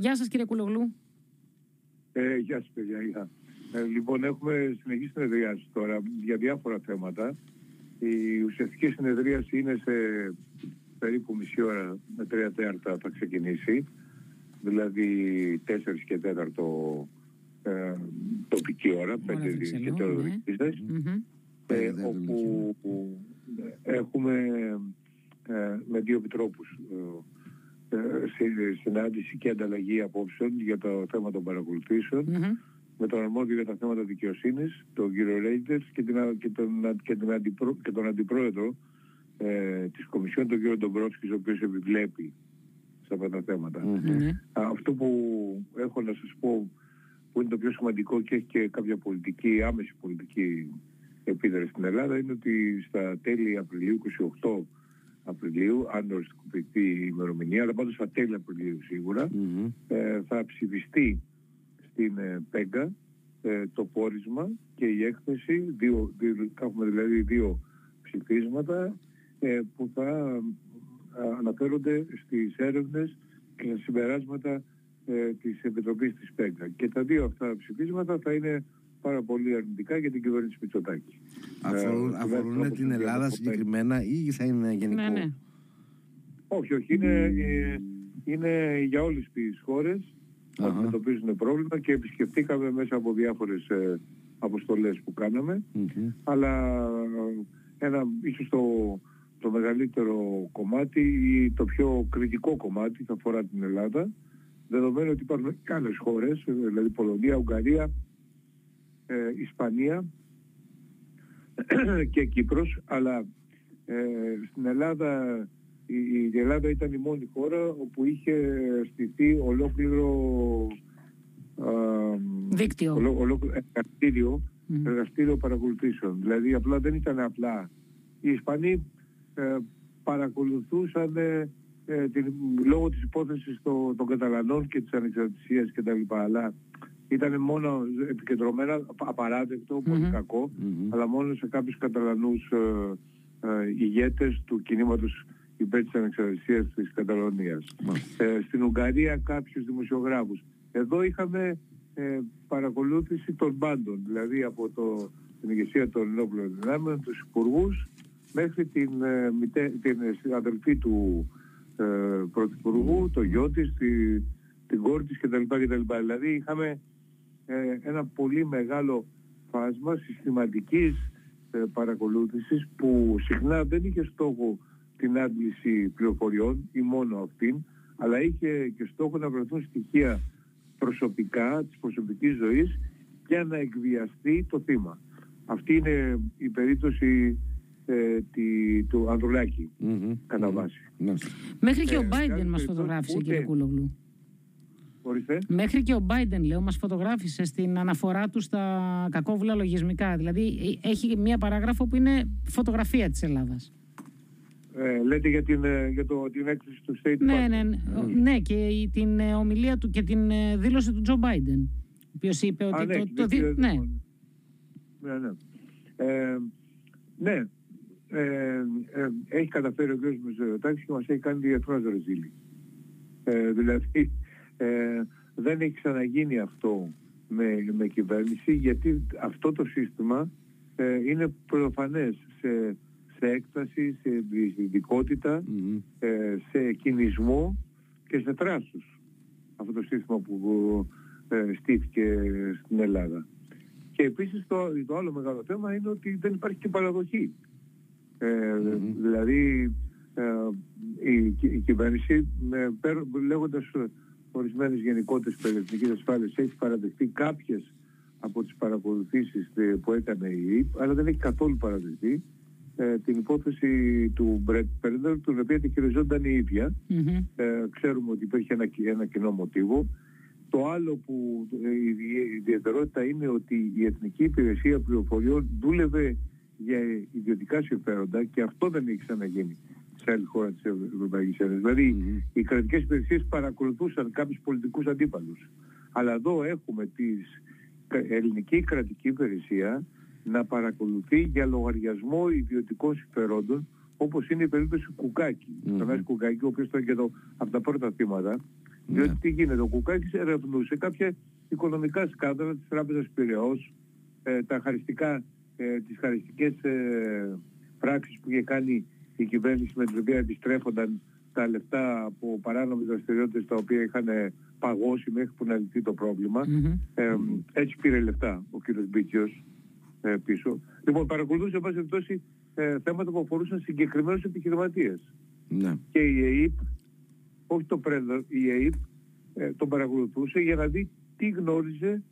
Γεια σας κύριε Κουλογλού. Ε, γεια σας παιδιά. Γεια. Ε, λοιπόν, έχουμε συνεχίσει συνεδρίαση τώρα για διάφορα θέματα. Η ουσιαστική συνεδρίαση είναι σε περίπου μισή ώρα με τρία τέταρτα θα ξεκινήσει. Δηλαδή 4 και 4 ε, τοπική ώρα, 5 και 4 ναι. ε, όπου έχουμε ε, με δύο επιτρόπους ε, ε, συνάντηση και ανταλλαγή απόψεων για το θέμα των παρακολουθήσεων με τον αρμόδιο για τα θέματα δικαιοσύνης, τον κύριο Ρέιντερς και, την, και, τον, και, τον, αντιπρό, και τον αντιπρόεδρο ε, της Κομισιόν, τον κύριο Ντομπρόφσκης, ο οποίος επιβλέπει σε αυτά τα θεματα Αυτό που έχω να σας πω που είναι το πιο σημαντικό και έχει και κάποια πολιτική, άμεση πολιτική επίδραση στην Ελλάδα είναι ότι στα τέλη Απριλίου, 28 Απριλίου, αν οριστικοποιηθεί η ημερομηνία, αλλά πάντως στα τέλη Απριλίου ε, θα ψηφιστεί στην ε, ΠΕΓΚΑ ε, το πόρισμα και η έκθεση, δύο, δύο, έχουμε δηλαδή δύο ψηφίσματα ε, που θα αναφέρονται στις έρευνες και στα συμπεράσματα ε, της Επιτροπής της ΠΕΓΚΑ. Και τα δύο αυτά ψηφίσματα θα είναι πάρα πολύ αρνητικά για την κυβέρνηση Μητσοτάκη. Αφορούν, ε, αφορούν την Ελλάδα συγκεκριμένα ή θα είναι γενικό; Ναι, ναι. Όχι, όχι. Είναι, ε, είναι για όλες τις χώρες που αντιμετωπίζουν πρόβλημα και επισκεφτήκαμε μέσα από διάφορες ε, αποστολές που κάναμε. Αλλά ένα, ίσως το, το μεγαλύτερο κομμάτι ή το πιο κριτικό κομμάτι θα αφορά την Ελλάδα δεδομένου ότι υπάρχουν και άλλες χώρες, δηλαδή Πολωνία, Ουγγαρία, ε, Ισπανία και Κύπρος, αλλά ε, στην Ελλάδα η, Ελλάδα ήταν η μόνη χώρα όπου είχε στηθεί ολόκληρο δίκτυο, ολόκληρο εργαστήριο, mm. εργαστήριο παρακολουθήσεων. Δηλαδή απλά δεν ήταν απλά. Οι Ισπανοί ε, παρακολουθούσαν ε, την, λόγω της υπόθεσης των, των Καταλανών και της ανεξαρτησίας κτλ. Αλλά ήταν μόνο επικεντρωμένα, απαράδεκτο, πολύ κακό, αλλά μόνο σε κάποιους Καταλανούς ε, ε, ηγέτες του κινήματος υπέρ της ανεξαρτησίας της Καταλωνίας. Ε, στην Ουγγαρία κάποιους δημοσιογράφους. Εδώ είχαμε ε, παρακολούθηση των πάντων, δηλαδή από το, την ηγεσία των ενόπλων δυνάμεων, τους υπουργούς, μέχρι την, ε, την αδελφή του ε, Πρωθυπουργού, το γιο της, τη, την κόρη της κτλ. Δηλαδή είχαμε ε, ένα πολύ μεγάλο φάσμα συστηματικής ε, παρακολούθησης που συχνά δεν είχε στόχο την άντληση πληροφοριών ή μόνο αυτήν, αλλά είχε και στόχο να βρεθούν στοιχεία προσωπικά της προσωπικής ζωής για να εκβιαστεί το θύμα. Αυτή είναι η περίπτωση ε, τη, του ανδρουλακη κατά βάση. Μέχρι και ο Μπάιντεν μας φωτογράφησε κύριε Κούλογλου. Μέχρι και ο Biden, λέω, μας φωτογράφησε στην αναφορά του στα κακόβουλα λογισμικά. Δηλαδή έχει μια παράγραφο που είναι φωτογραφία της Ελλάδας. Ε, λέτε για την, ε, για το, την έκθεση του State ναι, ναι, ναι, ναι, και την ε, ομιλία του και την ε, δήλωση του Τζο Μπάιντεν. Ο οποίος είπε ότι... ναι, το, το, ναι. ναι. Ναι, ναι. Ε, ναι. Ε, έχει καταφέρει ο κ. Μητσοτάκης και μας έχει κάνει διεθνώς ρεζίλη. Ε, δηλαδή ε, δεν έχει ξαναγίνει αυτό με, με κυβέρνηση γιατί αυτό το σύστημα ε, είναι προφανές σε, σε έκταση, σε ειδικοτητα ε, σε κινησμό και σε τράσους αυτό το σύστημα που ε, στήθηκε στην Ελλάδα. Και επίσης το, το άλλο μεγάλο θέμα είναι ότι δεν υπάρχει και παραδοχή. Δηλαδή η, η κυβέρνηση λέγοντας ορισμένες γενικότερες περιεθνικής ασφάλειας έχει παραδεχτεί κάποιες από τις παρακολουθήσεις που έκανε η ΕΕΠ, αλλά δεν έχει καθόλου παραδεχτεί ε, την υπόθεση του Μπρέτ Πέρντερ, την οποία τη χειριζόταν η ίδια. Ε, ξέρουμε ότι υπήρχε ένα, ένα κοινό μοτίβο. Το άλλο που ε, η ιδιαιτερότητα είναι ότι η Εθνική Υπηρεσία Πληροφοριών δούλευε για ιδιωτικά συμφέροντα και αυτό δεν έχει ξαναγίνει σε άλλη χώρα της Ευρωπαϊκής Ένωσης. Δηλαδή mm-hmm. οι κρατικές υπηρεσίες παρακολουθούσαν κάποιους πολιτικούς αντίπαλους. Αλλά εδώ έχουμε τη ελληνική κρατική υπηρεσία να παρακολουθεί για λογαριασμό ιδιωτικών συμφερόντων όπως είναι η περίπτωση Κουκάκη. Mm-hmm. Τον Άσης Κουκάκη, ο οποίος ήταν και το, από τα πρώτα θύματα Διότι ναι. τι γίνεται, ο Κουκάκης ερευνούσε κάποια οικονομικά σκάνδαλα της Τράπεζας Πυραιός, ε, τα χαριστικά, ε, τις χαριστικές ε, πράξεις που είχε κάνει η κυβέρνηση με την οποία επιστρέφονταν τα λεφτά από παράνομες δραστηριότητες τα οποία είχαν παγώσει μέχρι που να λυθεί το προβλημα ε, έτσι πήρε λεφτά ο κύριος Μπίτσιος ε, πίσω. Λοιπόν, παρακολουθούσε σε πάση ε, θέματα που αφορούσαν συγκεκριμένους επιχειρηματίες. Ναι. Και η ΕΕΠ, όχι το πρέντο, η ΕΕΠ ε, τον παρακολουθούσε για να δει τι γνώριζε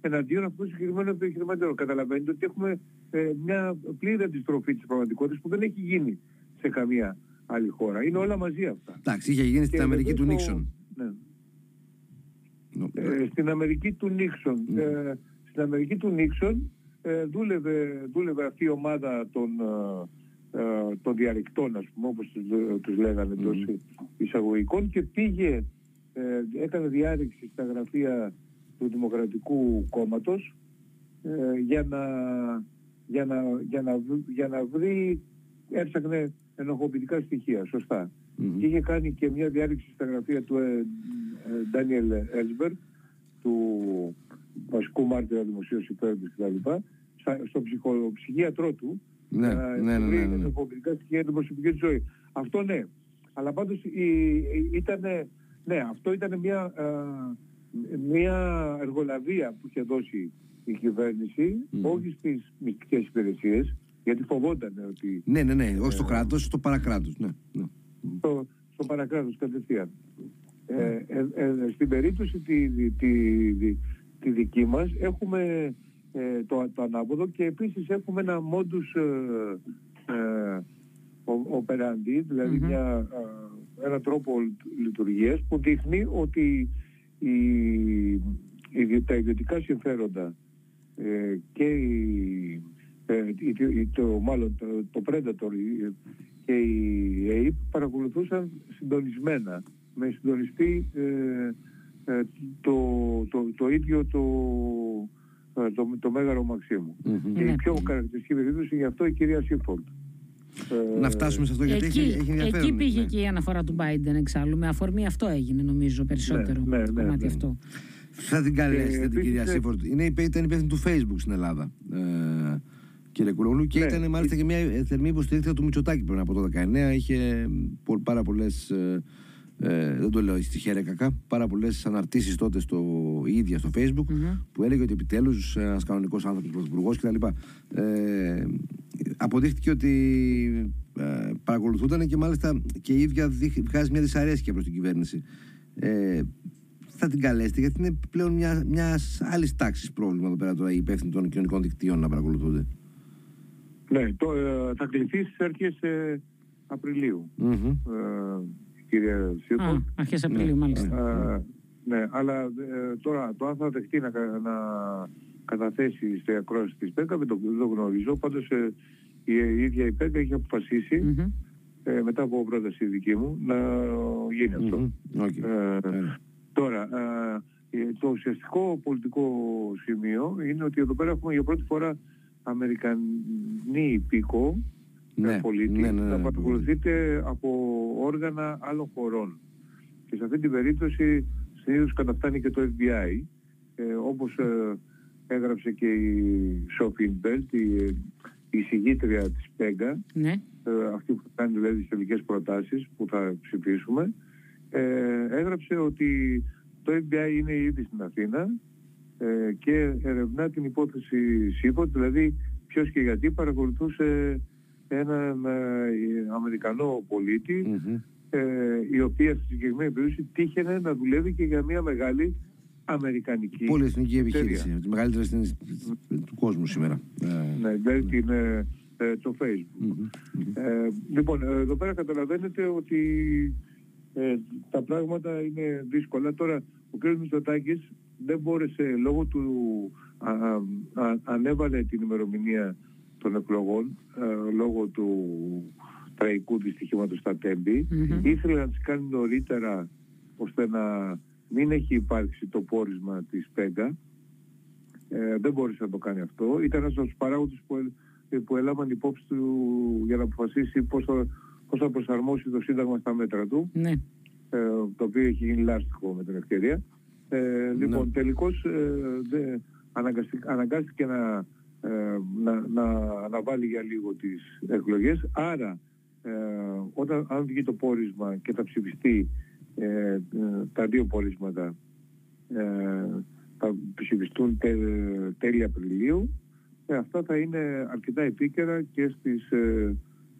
εναντίον αυτού του συγκεκριμένου επιχειρηματιών. Καταλαβαίνετε ότι έχουμε ε, μια πλήρη αντιστροφή της πραγματικότητας που δεν έχει γίνει σε καμία άλλη χώρα. Είναι όλα μαζί αυτά. Εντάξει, είχε γίνει στην Αμερική του Νίξον. Ναι. Ε, στην Αμερική του Νίξον. Ναι. Ε, στην Αμερική του Νίξον ε, δούλευε, δούλευε αυτή η ομάδα των, ε, ε των διαρρηκτών, ας πούμε, όπως τους, τους λέγανε mm. τους εισαγωγικών και πήγε, ε, έκανε διάρρηξη στα γραφεία του Δημοκρατικού Κόμματος ε, για, να, για, να, για, να, για να βρει, έψαχνε ενοχοποιητικά στοιχεία, σωστά. Και είχε κάνει και μια διάρρηξη στα γραφεία του Ντάνιελ Έλσμπερ, του βασικού μάρτυρα δημοσίου συμφέροντος κτλ. στον ψυχίατρό του ναι, να ναι, ναι, ναι, ναι, ναι. στοιχεία για την προσωπική του ζωή. Αυτό ναι. Αλλά πάντως ήταν, ναι, αυτό ήταν μια, μια εργολαβία που είχε δώσει η κυβέρνηση, mm. όχι στις μυστικές υπηρεσίες, γιατί φοβόταν ότι... Ναι, ναι, ναι, όχι στο κράτος, στο παρακράτος, ναι. ναι. Στο, στο παρακράτος κατευθείαν. Ε, ε, ε, στην περίπτωση τη, τη, τη, τη, δική μας έχουμε ε, το, το ανάποδο και επίσης έχουμε ένα modus ε, operandi, δηλαδή μια, ένα τρόπο λειτουργίας που δείχνει ότι η, η, τα ιδιωτικά συμφέροντα και η, το, μάλλον το, το Predator και η ΑΕΠ παρακολουθούσαν συντονισμένα με συντονιστή ε, ε, το, το, το ίδιο το, ε, το, το Μέγαρο Μαξίμου. Mm-hmm. Και η πιο χαρακτηριστική περίπτωση γι' αυτό η κυρία Σίφορντ. Να φτάσουμε σε αυτό γιατί εκεί, έχει, έχει ενδιαφέρον. Εκεί πήγε ναι. και η αναφορά του Biden εξάλλου. Με αφορμή αυτό έγινε νομίζω περισσότερο. Ναι, ναι, ναι, ναι. αυτό. Θα την καλέσετε την κυρία Σίφορντ. Είναι, ήταν υπεύθυνη του Facebook στην Ελλάδα. Ε, κύριε Κουλόγλου και ναι. ήταν μάλιστα και μια θερμή υποστηρίκτρια του Μητσοτάκη πριν από το 19. Είχε πάρα πολλές ε, δεν το λέω στη χέρια κακά, πάρα πολλές αναρτήσεις τότε στο ίδια στο Facebook που έλεγε ότι επιτέλους ένας κανονικός άνθρωπος πρωθυπουργός κτλ. Ε, αποδείχτηκε ότι ε, παρακολουθούνταν και μάλιστα και η ίδια βγάζει μια δυσαρέσκεια προς την κυβέρνηση. Ε, θα την καλέσετε γιατί είναι πλέον μια μιας άλλης τάξης πρόβλημα εδώ πέρα τώρα οι υπεύθυνοι των κοινωνικών δικτύων να παρακολουθούνται. Ναι, το, ε, θα κληθεί στις αρχές ε, Απριλίου. Mm-hmm. Ε, κυρία Σίρκο. Αρχές Απριλίου, ναι. μάλιστα. ναι, αλλά ε, τώρα το αν θα δεχτεί να, να καταθέσει στη ακρόαση της ΠΕΚΑ δεν το, δεν το γνωρίζω. Πάντως ε, η, η, ίδια η ΠΕΚΑ έχει αποφασίσει mm-hmm. ε, μετά από πρόταση δική μου να γίνει αυτό. Mm-hmm. Okay. Τώρα, το ουσιαστικό πολιτικό σημείο είναι ότι εδώ πέρα έχουμε για πρώτη φορά Αμερικανή υπήκο ναι, πολίτη ναι, ναι, ναι, να παρακολουθείτε από όργανα άλλων χωρών. Και σε αυτή την περίπτωση συνήθως καταφτάνει και το FBI, ε, όπως ε, έγραψε και η Σόφιν Μπέλτ, η, η συγγήτρια της ΠΕΓΑ, ναι. ε, αυτή που θα κάνει δηλαδή τις τελικές προτάσεις που θα ψηφίσουμε, ε, έγραψε ότι το FBI είναι ήδη στην Αθήνα ε, και ερευνά την υπόθεση ΣΥΠΟ, δηλαδή ποιος και γιατί παρακολουθούσε έναν ε, Αμερικανό ε, η οποία στη συγκεκριμένη περίπτωση τύχαινε να δουλεύει και για μια μεγάλη Αμερικανική πολυεθνική επιχείρηση, τη μεγαλύτερη του κόσμου σήμερα. Ναι, δηλαδή την, ε, το Facebook. λοιπόν, εδώ πέρα καταλαβαίνετε ότι τα πράγματα είναι δύσκολα. Τώρα, ο κ. Μητσοτάκης δεν μπόρεσε λόγω του ανέβαλε την ημερομηνία των εκλογών ε, λόγω του τραγικού δυστυχήματος στα τεμπη ήθελε να τις κάνει νωρίτερα ώστε να μην έχει υπάρξει το πόρισμα της ΠΕΓΑ ε, δεν μπόρεσε να το κάνει αυτό ήταν ένας από τους παράγοντες που, που έλαβαν υπόψη του για να αποφασίσει πώς θα, πώς θα προσαρμόσει το Σύνταγμα στα μέτρα του ναι. το οποίο έχει γίνει λάστιχο με την ευκαιρία. Ε, λοιπόν, ναι. τελικώς ε, αναγκάστηκε να, να, να, να βάλει για λίγο τις εκλογές. Άρα, όταν αν βγει το πόρισμα και θα ψηφιστεί τα δύο πόρισματα θα ψηφιστούν τέλη Απριλίου, αυτά θα είναι αρκετά επίκαιρα και στις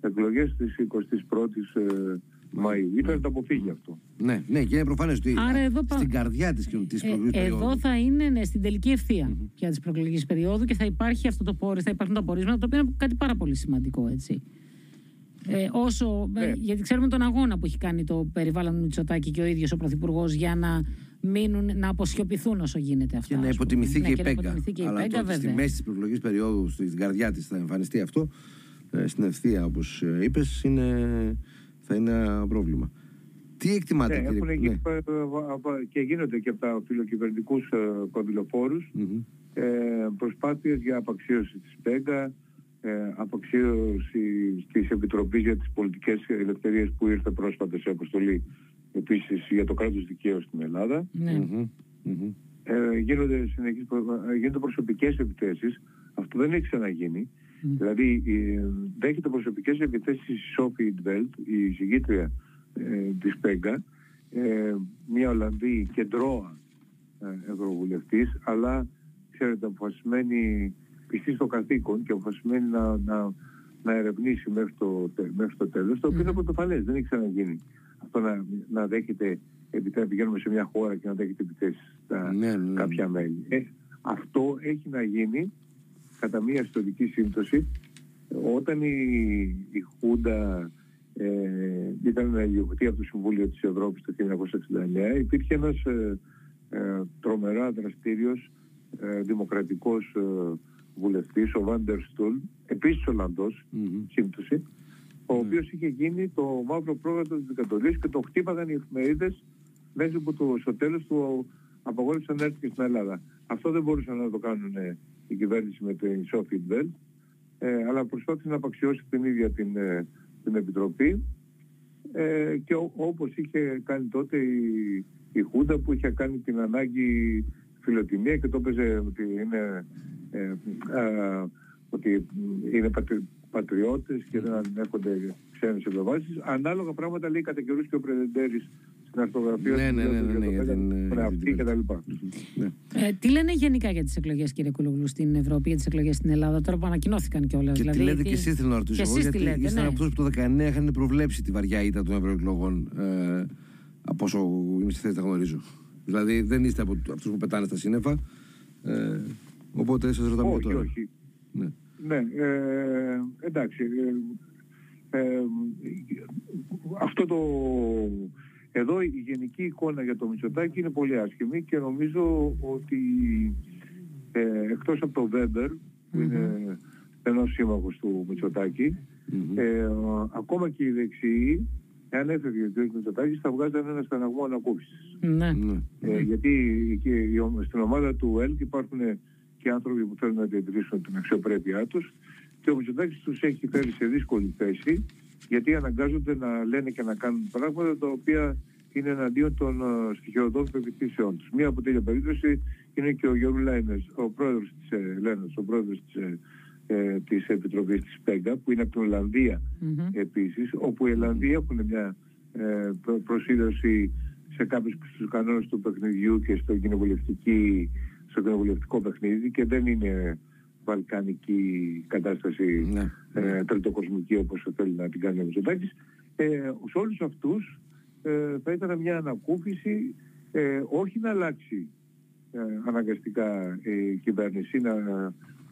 εκλογές της 21ης ε, Μαΐου. Ήταν να το αποφύγει αυτό. Ναι, ναι, και είναι προφανές ότι Άρα εδώ στην καρδιά της της ε, περίοδου. Εδώ θα είναι ναι, στην τελική ευθεία mm-hmm. για τι προεκλογικέ περίοδου και θα υπάρχει αυτό το πόρισμα, θα υπάρχουν τα πορίσματα, το οποίο είναι κάτι πάρα πολύ σημαντικό έτσι. Ε, όσο, ναι. Γιατί ξέρουμε τον αγώνα που έχει κάνει το περιβάλλον Μητσοτάκη και ο ίδιος ο Πρωθυπουργός για να μείνουν, να αποσιωπηθούν όσο γίνεται αυτό. Και να υποτιμηθεί και, ναι, η Πέγκα. Αλλά τότε, στη μέση της προεκλογική περίοδου, στην καρδιά της θα εμφανιστεί αυτό. Ε, στην ευθεία όπως ε, είπες είναι, θα είναι ένα πρόβλημα. Τι εκτιμάτε ναι, κύριε ναι. και γίνονται και από τα φιλοκυβερνητικούς ε, κονδυλοφόρους mm-hmm. προσπάθειες για απαξίωση της ΠΕΓΑ, απαξίωση της Επιτροπής για τις πολιτικές ελευθερίες που ήρθε πρόσφατα σε αποστολή επίσης για το κράτος δικαίου στην Ελλάδα. Mm-hmm. Ε, γίνονται, συνεχείς, γίνονται προσωπικές επιθέσεις. Αυτό δεν έχει ξαναγίνει. Δηλαδή δέχεται προσωπικές επιθέσεις η Σόφι Ιντβέλτ, η συγκήτρια ε, της ΠΕΓΚΑ, ε, μια Ολλανδή κεντρώα ε, ευρωβουλευτής, αλλά ξέρετε αποφασισμένη πιστή στο καθήκον και αποφασισμένη να, να, να ερευνήσει μέχρι το, μέχρι το τέλος, το οποίο είναι πρωτοφαλές, δεν έχει ξαναγίνει. Αυτό να, να δέχεται, επειδή πηγαίνουμε σε μια χώρα και να δέχεται επιθέσεις στα ναι, ναι, ναι. κάποια μέλη. Ε, αυτό έχει να γίνει κατά μία ιστορική σύμπτωση όταν η, η Χούντα ε, ήταν ιδιοκτή από το Συμβούλιο της Ευρώπης το 1969 υπήρχε ένας ε, ε, τρομερά δραστήριος ε, δημοκρατικός ε, βουλευτής, ο Βάντερ Στούλ, επίσης Ολλανδός, mm-hmm. σύμπτωση, ο mm οποίος είχε γίνει το μαύρο πρόγραμμα της δικατορίας και το χτύπαγαν οι εφημερίδες μέσα που το, στο τέλος του απαγόρευσαν να έρθει και στην Ελλάδα. Αυτό δεν μπορούσαν να το κάνουν η κυβέρνηση με την Σόφι Μπέλ, ε, αλλά προσπάθησε να απαξιώσει την ίδια την, ε, την Επιτροπή ε, και ό, όπως είχε κάνει τότε η, η Χούντα που είχε κάνει την ανάγκη φιλοτιμία και το έπαιζε ότι είναι, ε, ότι είναι πατριώτες και δεν ανέχονται ξένες ευλοβάσεις. Ανάλογα πράγματα λέει κατά καιρούς και ο Πρεδεντέρης στην αρθογραφία ναι, ναι, ναι, ναι, ναι, ναι, ναι, Ε, τι λένε γενικά για τις εκλογές, κύριε Κουλογλου, στην Ευρώπη, για τις εκλογές στην Ελλάδα, τώρα που ανακοινώθηκαν κιόλας. Και δηλαδή, τι λέτε και εσείς, θέλω να ρωτήσω. εγώ, γιατί λέτε, ήσταν ναι. από αυτούς που το 2019 είχαν προβλέψει τη βαριά ήττα των ευρωεκλογών, ε, από όσο είμαι στη θέση να γνωρίζω. Δηλαδή δεν είστε από αυτούς που πετάνε στα σύννεφα. Ε, οπότε σας ρωτάμε όχι, τώρα. Όχι. Ναι, ναι ε, εντάξει. Ε, ε, αυτό το εδώ η γενική εικόνα για το Μητσοτάκη είναι πολύ άσχημη και νομίζω ότι ε, εκτός από το Βέμπερ που είναι ένας σύμμαχος του μητσοτακη ε, ακόμα και οι δεξιοί εάν έφευγε ο κ. Μητσοτάκης θα βγάζαν ένα στεναγμό ανακούφισης. Ναι. Ε, γιατί και στην ομάδα του ΕΛΚ υπάρχουν και άνθρωποι που θέλουν να διατηρήσουν την αξιοπρέπειά τους και ο Μητσοτάκης τους έχει φέρει σε δύσκολη θέση γιατί αναγκάζονται να λένε και να κάνουν πράγματα τα οποία είναι εναντίον των uh, στοιχειοδών πεπιθήσεών τους. Μία από τέτοια περίπτωση είναι και ο Γιώργου Λάινες, ο πρόεδρος της ε, ο πρόεδρος της, ε, ε, της Επιτροπής της ΠΕΓΑ, που είναι από την Ολλανδία mm-hmm. επίσης, όπου οι Ολλανδοί έχουν μια ε, προσήλωση σε κάποιους στους κανόνες του παιχνιδιού και στο, στο κοινοβουλευτικό παιχνίδι και δεν είναι βαλκανική κατάσταση ναι. ε, τριτοκοσμική όπως θέλει να την κάνει ο Μητσοτάκης. Ε, σε όλους αυτούς ε, θα ήταν μια ανακούφιση ε, όχι να αλλάξει ε, αναγκαστικά η κυβέρνηση, να,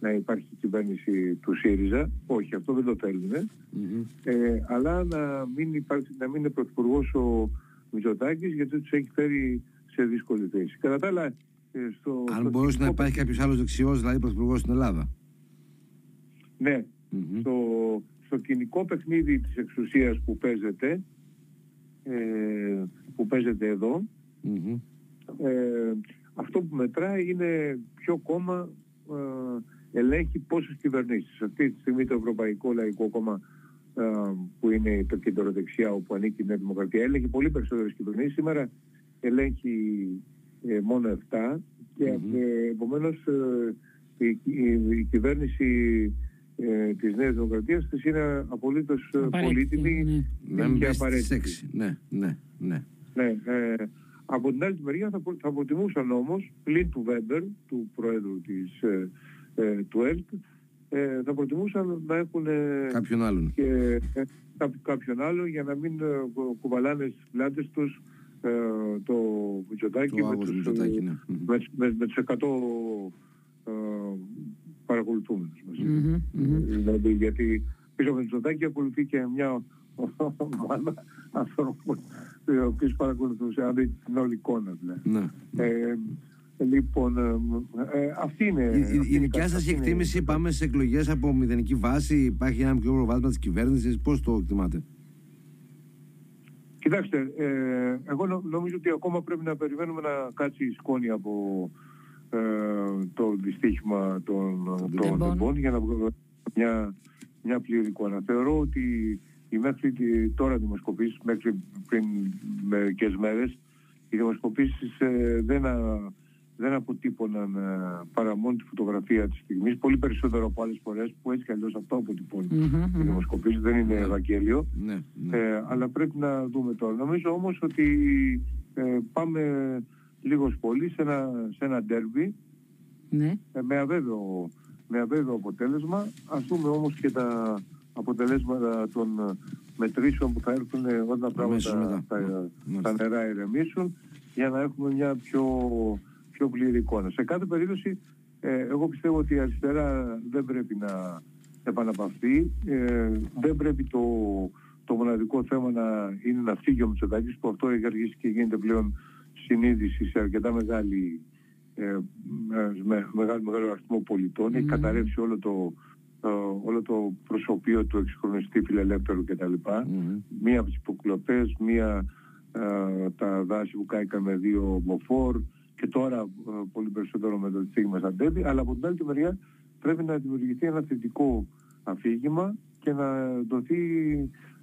να υπάρχει κυβέρνηση του ΣΥΡΙΖΑ, όχι αυτό δεν το θέλουν, ε, αλλά να μην, υπάρχει, να μην είναι πρωθυπουργός ο Μητσοτάκης γιατί τους έχει φέρει σε δύσκολη θέση. Κατά τα άλλα, ε, στο, Αν μπορούσε να υπάρχει κάποιος άλλος δεξιός, δηλαδή πρωθυπουργός στην Ελλάδα. Ναι. Στο, στο κοινικό παιχνίδι της εξουσίας που παίζεται, ε, που παίζεται εδώ, ε, αυτό που μετράει είναι ποιο κόμμα ε, ελέγχει πόσες κυβερνήσεις. Αυτή τη στιγμή το Ευρωπαϊκό Λαϊκό Κόμμα που είναι το κεντροδεξιά όπου ανήκει η Νέα Δημοκρατία έλεγχε πολύ περισσότερες κυβερνήσεις. Σήμερα ελέγχει ε, μόνο 7 και mm-hmm. επομένως η, η, κυβέρνηση ε, της Νέας Δημοκρατίας της είναι απολύτως πολύτιμη ναι. και απαραίτητη. Ναι, ναι, ναι. ναι ε, από την άλλη μεριά θα, θα προτιμούσαν όμως, πλην του Βέμπερ, του Πρόεδρου της, ε, ε, του ΕΛΚ, ε, θα προτιμούσαν να έχουν κάποιον άλλον. Και, κάποιον άλλο για να μην κουβαλάνε στις πλάτες τους το Μητσοτάκι με, τους, ναι. με, με, με τους 100 παρακολουθούμενους μας. Δηλαδή γιατί πίσω από το Μητσοτάκι ακολουθεί και μια ομάδα ανθρώπων οι οποίοι παρακολουθούσε, αν δείτε την όλη εικόνα δηλαδή. Ναι. Ε, Λοιπόν, ε, ε, αυτή είναι. Η, η δικιά σας εκτίμηση, πάμε σε εκλογές από μηδενική βάση, υπάρχει ένα μικρό προβάδισμα της κυβέρνησης, πώς το εκτιμάτε; Κοιτάξτε, ε, εγώ νομίζω ότι ακόμα πρέπει να περιμένουμε να κάτσει η σκόνη από ε, το δυστύχημα των, των για να βγούμε μια, μια πλήρη εικόνα. Θεωρώ ότι οι μέχρι τώρα δημοσκοπήσεις, μέχρι πριν μερικές μέρες, οι δημοσκοπήσεις ε, δεν, δεν αποτύπωναν ε, παρά μόνο τη φωτογραφία της στιγμής, πολύ περισσότερο από άλλες φορές που έτσι κι αλλιώς αυτό αποτυπώνει. Οι δημοσκοπήσεις, δεν είναι Ευαγγέλιο, ναι, ναι. Ε, αλλά πρέπει να δούμε τώρα. Νομίζω όμως ότι ε, πάμε λίγος πολύ σε ένα, σε ένα ντέρμπι. Ναι. ε, με, αβέβαιο, με αβέβαιο αποτέλεσμα. Ας δούμε όμως και τα αποτελέσματα των μετρήσεων που θα έρθουν όταν τα πράγματα τα, νερά ηρεμήσουν. Για να έχουμε μια πιο, πιο πλήρη εικόνα. Σε κάθε περίπτωση ε, εγώ πιστεύω ότι η αριστερά δεν πρέπει να επαναπαυθεί. Ε, δεν πρέπει το, το μοναδικό θέμα να είναι να φύγει ο Μητσοτάκης που αυτό έχει αρχίσει και γίνεται πλέον συνείδηση σε αρκετά μεγάλη, ε, με, μεγάλο, μεγάλο αριθμό πολιτών. Έχει καταρρεύσει όλο το, ε, όλο το προσωπείο του εξυγχρονιστή φιλελεύθερου κτλ. Μία από τις υποκλοπές, μία ε, τα δάση που κάηκαν με δύο μποφόρ και τώρα ε, πολύ περισσότερο με το στίγμα σαν τέμπη, αλλά από την άλλη μεριά πρέπει να δημιουργηθεί ένα θετικό αφήγημα και να δοθεί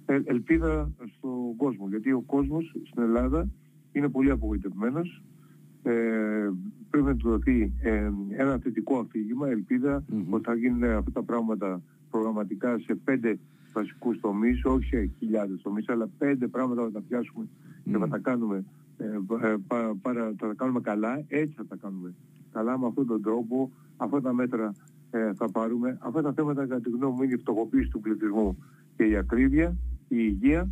ελπίδα στον κόσμο. Γιατί ο κόσμος στην Ελλάδα είναι πολύ απογοητευμένος. Ε, πρέπει να του δοθεί ε, ένα θετικό αφήγημα, ελπίδα mm-hmm. ότι θα γίνουν αυτά τα πράγματα προγραμματικά σε πέντε βασικούς τομείς, όχι σε χιλιάδες τομείς, αλλά πέντε πράγματα θα τα πιάσουμε mm-hmm. και θα τα κάνουμε, ε, ε, πα, παρα, θα τα κάνουμε καλά, έτσι θα τα κάνουμε καλά με αυτόν τον τρόπο, αυτά τα μέτρα ε, θα πάρουμε. Αυτά τα θέματα κατά τη γνώμη μου είναι η φτωχοποίηση του πληθυσμού και η ακρίβεια, η υγεία,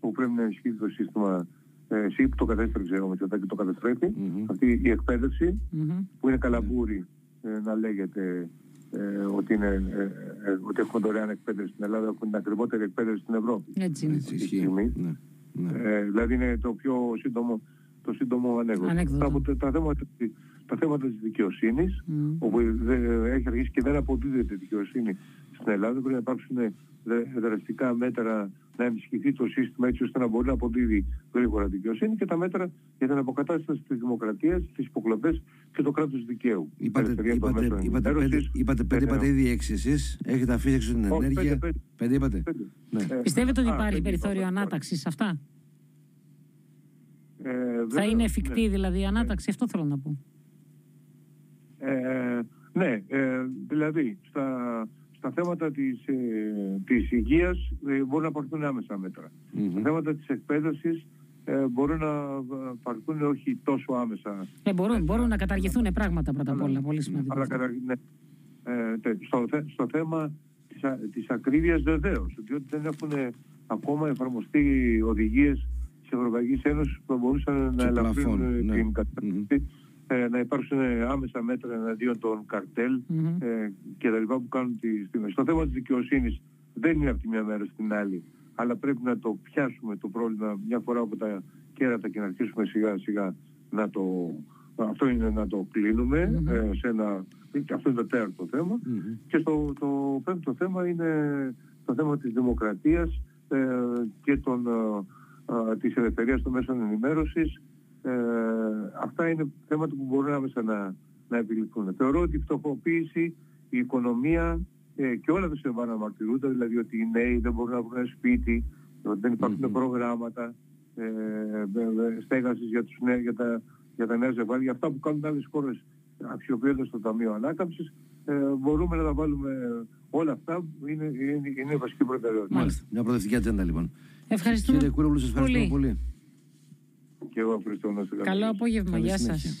που πρέπει να ενισχύσει το σύστημα ε, εσύ που το κατέστρεψε ο Μητσοτάκης το καταστρέφει, mm-hmm. αυτή η εκπαίδευση mm-hmm. που είναι καλαμπούρη ε, να λέγεται ε, ότι, είναι, ε, ε, ότι έχουμε δωρεάν εκπαίδευση στην Ελλάδα, έχουμε την ακριβότερη εκπαίδευση στην Ευρώπη. Έτσι είναι. Ναι. Ναι. Ε, δηλαδή είναι το πιο σύντομο, το σύντομο ανέκδοτο. Τα, τα, θέματα, τα θέματα της δικαιοσύνης, mm. όπου έχει αρχίσει και δεν αποδίδεται δικαιοσύνη στην Ελλάδα, πρέπει να υπάρξουν δραστικά μέτρα να ενισχυθεί το σύστημα έτσι ώστε να μπορεί να αποδίδει γρήγορα δικαιοσύνη και τα μέτρα για την αποκατάσταση της δημοκρατίας, τις υποκλοπές και το κράτος δικαίου. Είπατε, είπατε, είπατε, είπατε, πέντε, είπατε πέντε, είπατε ήδη έξι εσείς, έχετε αφήσει έξω την ενέργεια. Πέντε, πέντε. είπατε. Ναι. Ε, Πιστεύετε ότι υπάρχει περιθώριο ανάταξης σε αυτά; Ε, θα είναι εφικτή ναι. δηλαδή η ανάταξη, αυτό θέλω να πω. Ε, ναι, ε, δηλαδή στα, στα θέματα της, ε, της υγείας ε, μπορούν να πάρθουν άμεσα μέτρα. Mm-hmm. Στα θέματα της εκπαίδευσης ε, μπορούν να πάρθουν όχι τόσο άμεσα. Ε, μπορούν, μπορούν να καταργηθούν πράγματα πρώτα απ' όλα. Πολύ σημαντικό. Αλλά ναι. ε, στο, στο θέμα της, της ακρίβειας βεβαίως, διότι δεν έχουν ακόμα εφαρμοστεί οδηγίες της Ευρωπαϊκής Ένωσης που μπορούσαν να ελαφρύνουν ναι. την κατάσταση ε, να υπάρξουν άμεσα μέτρα εναντίον των καρτέλ mm-hmm. ε, και τα λοιπά που κάνουν τη στιγμή. Στο θέμα της δικαιοσύνης δεν είναι από τη μια μέρα στην άλλη, αλλά πρέπει να το πιάσουμε το πρόβλημα μια φορά από τα κέρατα και να αρχίσουμε σιγά σιγά να το, αυτό είναι να το κλείνουμε mm-hmm. ε, σε ένα, αυτό είναι το τέταρτο θέμα. Mm-hmm. Και στο, το πέμπτο θέμα είναι το θέμα της δημοκρατίας ε, και των, ε, της ελευθερίας των μέσων ενημέρωσης ε, αυτά είναι θέματα που μπορούν άμεσα να, να επιληθούν. Θεωρώ ότι η φτωχοποίηση, η οικονομία ε, και όλα τα συμβάνα μαρτυρούνται, δηλαδή ότι οι νέοι δεν μπορούν να βρουν σπίτι, ότι δεν υπαρχουν προγράμματα ε, στέγασης για, τους νέους, για, τα, για τα νέα ζευγάρια. Αυτά που κάνουν άλλες χώρες αξιοποιώντας το Ταμείο Ανάκαμψης, ε, μπορούμε να τα βάλουμε όλα αυτά, είναι, είναι, είναι βασική προτεραιότητα. Μάλιστα, μια προοδευτική ατζέντα λοιπόν. Ευχαριστούμε Κύριε Κούρογλου, σας ευχαριστούμε πολύ. Και εγώ ευχαριστώ να Καλό απόγευμα. Γεια σας.